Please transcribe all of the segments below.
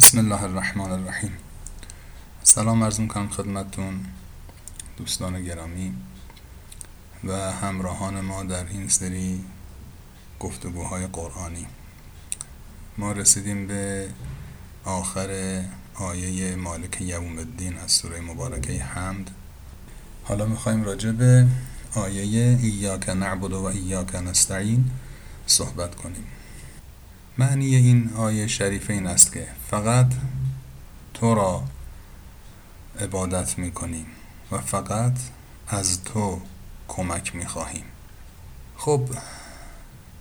بسم الله الرحمن الرحیم سلام عرض می‌کنم خدمتتون دوستان گرامی و همراهان ما در این سری گفتگوهای قرآنی ما رسیدیم به آخر آیه مالک یوم الدین از سوره مبارکه حمد حالا می‌خوایم راجع به آیه ایاک نعبد و ایاک نستعین صحبت کنیم معنی این آیه شریفه این است که فقط تو را عبادت می کنیم و فقط از تو کمک می خواهیم خب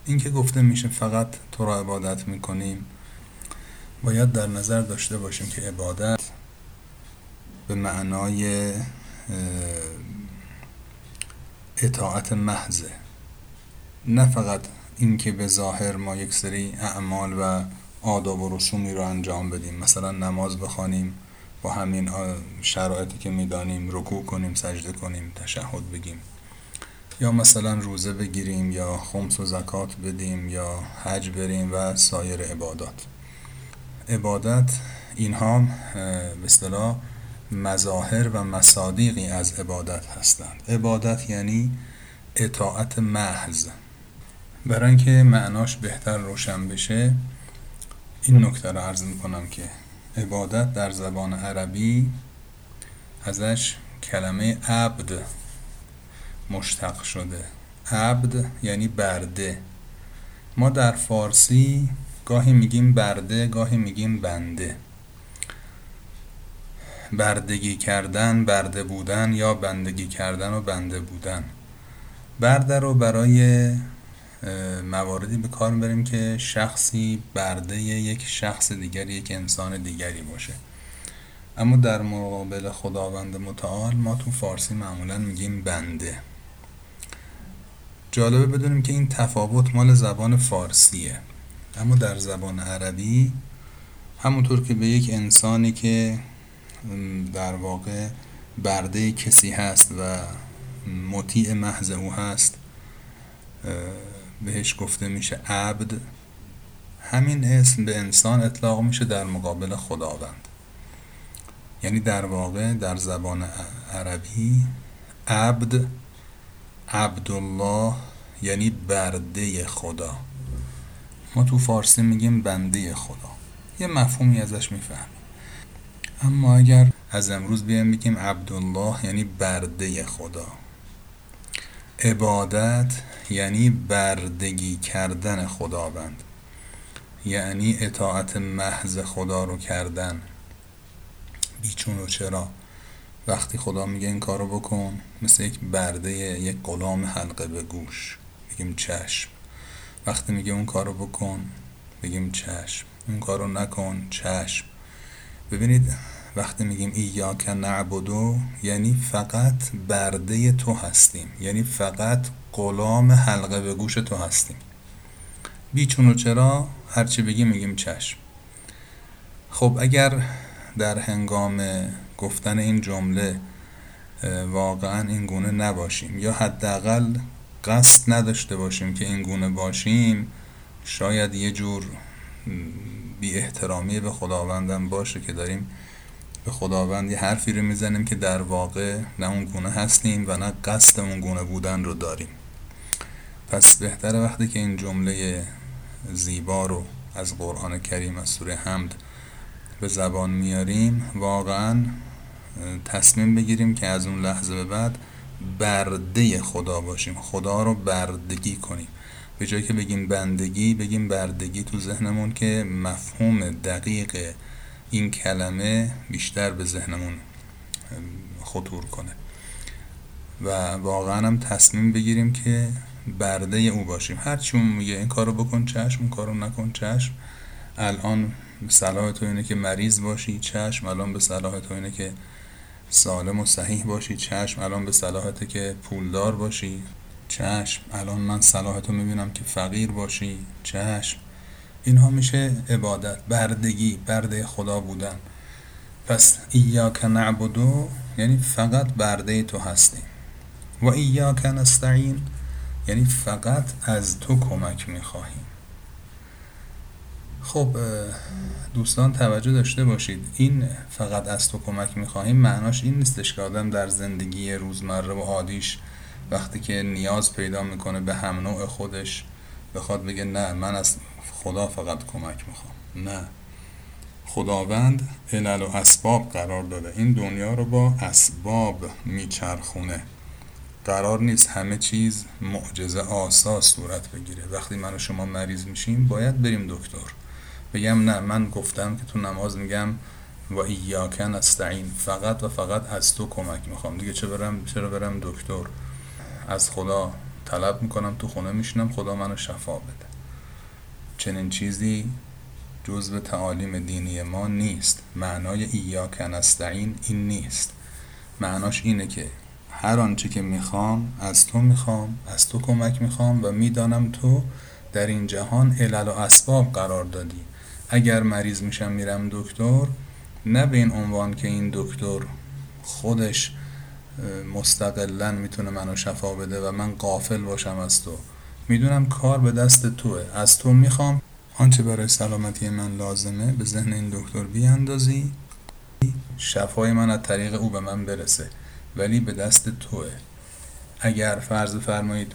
این که گفته میشه فقط تو را عبادت می کنیم باید در نظر داشته باشیم که عبادت به معنای اطاعت محضه. نه فقط اینکه به ظاهر ما یک سری اعمال و آداب و رسومی رو انجام بدیم. مثلا نماز بخوانیم با همین شرایطی که می‌دانیم رکوع کنیم سجده کنیم تشهد بگیم. یا مثلا روزه بگیریم یا خمس و زکات بدیم یا حج بریم و سایر عبادات. عبادت اینها به اصطلاح مظاهر و مصادیقی از عبادت هستند. عبادت یعنی اطاعت محض. برای اینکه معناش بهتر روشن بشه این نکته رو عرض می‌کنم که عبادت در زبان عربی ازش کلمه عبد مشتق شده. عبد یعنی برده. ما در فارسی گاهی میگیم برده گاهی میگیم بنده. بردگی کردن برده بودن یا بندگی کردن و بنده بودن. برده رو برای مواردی به کار می‌بریم که شخصی برده یک شخص دیگری یک انسان دیگری باشه. اما در مقابل خداوند متعال ما تو فارسی معمولا میگیم بنده. جالبه بدونیم که این تفاوت مال زبان فارسیه. اما در زبان عربی همونطور که به یک انسانی که در واقع برده کسی هست و مطیع محض او هست بهش گفته میشه عبد. همین اسم به انسان اطلاق میشه در مقابل خداوند. یعنی در واقع در زبان عربی عبد عبدالله یعنی برده خدا. ما تو فارسی میگیم بنده خدا. یه مفهومی ازش می‌فهمیم. اما اگر از امروز بیایم بگیم عبدالله یعنی برده خدا. عبادت یعنی بردگی کردن خداوند. یعنی اطاعت محض خدا رو کردن. بیچون و چرا؟ وقتی خدا میگه این کارو بکن مثل یک برده یک غلام حلقه به گوش. بگیم چشم. وقتی میگه اون کارو بکن بگیم چشم. اون کارو نکن چشم. ببینید وقتی میگیم ایاک نعبدو یعنی فقط برده تو هستیم. یعنی فقط غلام حلقه به گوش تو هستیم. بیچون و چرا هرچی بگیم میگیم چشم. خب اگر در هنگام گفتن این جمله واقعا این گونه نباشیم یا حداقل قصد نداشته باشیم که این گونه باشیم شاید یه جور بی احترامی به خداوندم باشه که داریم به خداوند یه حرفی رو می‌زنیم که در واقع نه اون گونه هستیم و نه قصد اون گونه بودن رو داریم. پس بهتره وقتی که این جمله زیبا رو از قرآن کریم از سوره حمد به زبان میاریم واقعا تصمیم بگیریم که از اون لحظه به بعد برده خدا باشیم. خدا رو بردگی کنیم. به جایی که بگیم بندگی بگیم بردگی تو ذهنمون که مفهوم دقیق این کلمه بیشتر به ذهنمون خطور کنه. و واقعا هم تصمیم بگیریم که برده او باشیم. هرچی اون میگه این کارو بکن چشم اون کارو نکن چشم. الان به صلاح تو اینه که مریض باشی چشم. الان به صلاح تو اینه که سالم و صحیح باشی چشم. الان به صلاحته که پولدار باشی چشم. الان من صلاحتو می‌بینم که فقیر باشی چشم. اینها میشه عبادت بردگی برده خدا بودن. پس ایاک نعبدو یعنی فقط برده تو هستی. و ایاک نستعین یعنی فقط از تو کمک می‌خواهیم خب دوستان توجه داشته باشید. این فقط از تو کمک می‌خواهیم معناش این نیستش که آدم در زندگی روزمره و عادیش وقتی که نیاز پیدا می‌کنه به هم نوع خودش بخواد بگه نه من از خدا فقط کمک می‌خوام. نه. خداوند علل و اسباب قرار داده. این دنیا رو با اسباب میچرخونه. قرار نیست همه چیز معجزه آسا صورت بگیره. وقتی من و شما مریض میشیم باید بریم دکتر. بگم نه من گفتم که تو نماز میگم و ایاکن استعین فقط و فقط از تو کمک می‌خوام. دیگه چه برم چرا برم دکتر؟ از خدا. طلب می‌کنم تو خونه میشینم خدا منو شفا بده. چنین چیزی جزو تعالیم دینی ما نیست. معنای ایاکن استعین این نیست. معناش اینه که هر آنچه که می‌خوام از تو می‌خوام از تو کمک می‌خوام و می‌دانم تو در این جهان علل و اسباب قرار دادی. اگر مریض میشم میرم دکتر. نه به این عنوان که این دکتر خودش مستقلا می‌تونه منو شفا بده و من قافل باشم از تو. می‌دونم کار به دست توه. از تو می‌خوام. آنچه برای سلامتی من لازمه به ذهن این دکتر بیاندازی. شفای من از طریق او به من برسه ولی به دست توه. اگر فرض فرمایید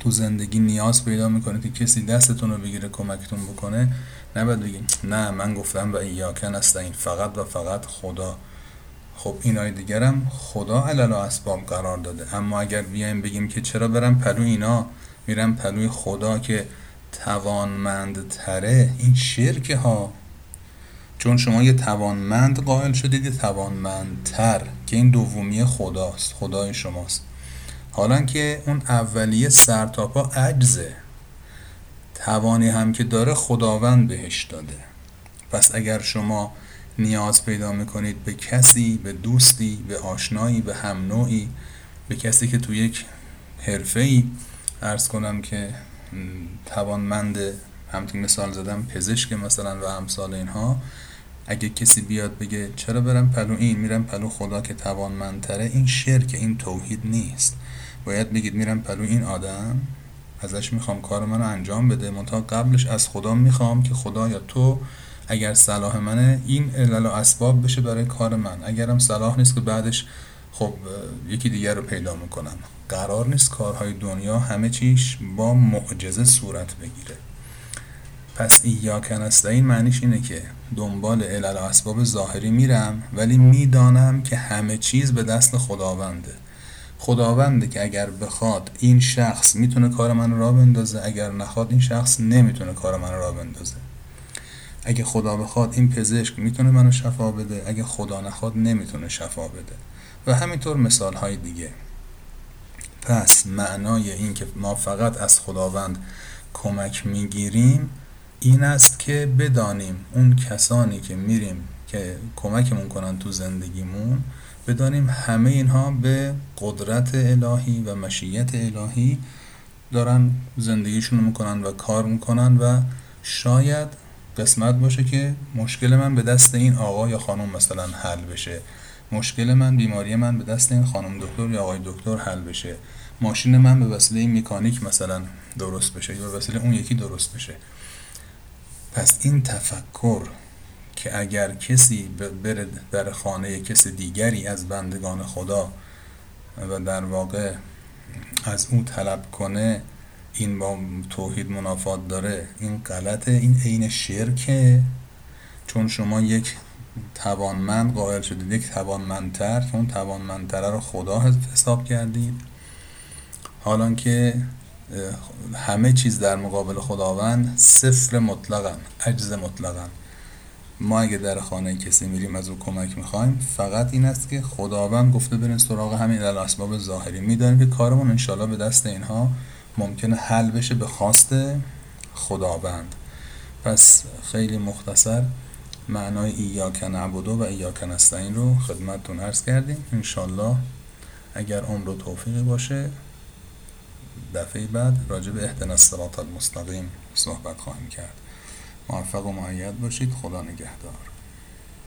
تو زندگی نیاز پیدا می‌کنید که کسی دستتون رو بگیره کمکتون بکنه نباید بگیم نه من گفتم و ایاکن است این فقط و فقط خدا. خب اینای دیگرم خدا علل اسباب قرار داده. اما اگر بیایم بگیم که چرا برم پلو اینا؟ میرم پلوی خدا که توانمند تره این شرک ها. چون شما یه توانمند قائل شدید یه توانمندتر که این دومی خداست خدای شماست. حالا که اون اولیه سرتاپا عجزه. توانی هم که داره خداوند بهش داده. پس اگر شما نیاز پیدا می‌کنید به کسی به دوستی به آشنایی به هم نوعی به کسی که تو یک حرفه ای ارز کنم که توانمند همطور مثال زدم پزشک مثلا و امثال اینها اگه کسی بیاد بگه چرا برم پلو این میرم پلو خدا که توانمندتره این شرک این توحید نیست. باید بگید میرم پلو این آدم ازش می‌خوام کار منو انجام بده منتها قبلش از خدا می‌خوام که خدا یا تو اگر صلاح منه این علل و اسباب بشه برای کار من. اگرم صلاح نیست که بعدش خب یکی دیگر رو پیدا می‌کنم. قرار نیست کارهای دنیا همه چیش با معجزه صورت بگیره. پس ایاکن این معنیش اینه که دنبال علل و اسباب ظاهری میرم ولی می‌دانم که همه چیز به دست خداونده. خداونده که اگر بخواد این شخص می‌تونه کار من را بندازه اگر نخواد این شخص نمی‌تونه کار من را بندازه. اگه خدا بخواد این پزشک می‌تونه منو شفا بده اگه خدا نخواد نمی‌تونه شفا بده. و همینطور مثال های دیگه. پس معنای این که ما فقط از خداوند کمک می‌گیریم این است که بدانیم اون کسانی که میریم که کمکمون کنن تو زندگیمون بدانیم همه اینها به قدرت الهی و مشیت الهی دارن زندگیشون می‌کنن و کار می‌کنن و شاید قسمت باشه که مشکل من به دست این آقا یا خانم مثلا حل بشه. مشکل من بیماری من به دست این خانم دکتر یا آقای دکتر حل بشه. ماشین من به وسیله این مکانیک مثلا درست بشه یا به وسیله اون یکی درست بشه. پس این تفکر که اگر کسی بره در خانه کسی دیگری از بندگان خدا و در واقع از او طلب کنه این با توحید منافات داره این غلطه این عین شرکه. چون شما یک توانمند قائل شدید یک توانمندتر که اون توانمندتره رو خدا حساب کردید. حالا که همه چیز در مقابل خداوند صفر مطلقا عجز مطلقا ما اگه در خانه کسی میریم از او کمک می‌خوایم فقط این است که خداوند گفته برین سراغ همین اسباب ظاهری. می‌دانیم که کارمون انشالله به دست اینها ممکنه حل بشه به خواست خداوند. پس خیلی مختصر معنای ایاک نعبدو و ایاک نستعین رو خدمتتون عرض کردیم. انشالله اگر عمر و توفیقی باشه دفعه بعد راجع به اهدنا الصراط المستقیم صحبت خواهیم کرد. موفق و معید باشید. خدا نگهدار.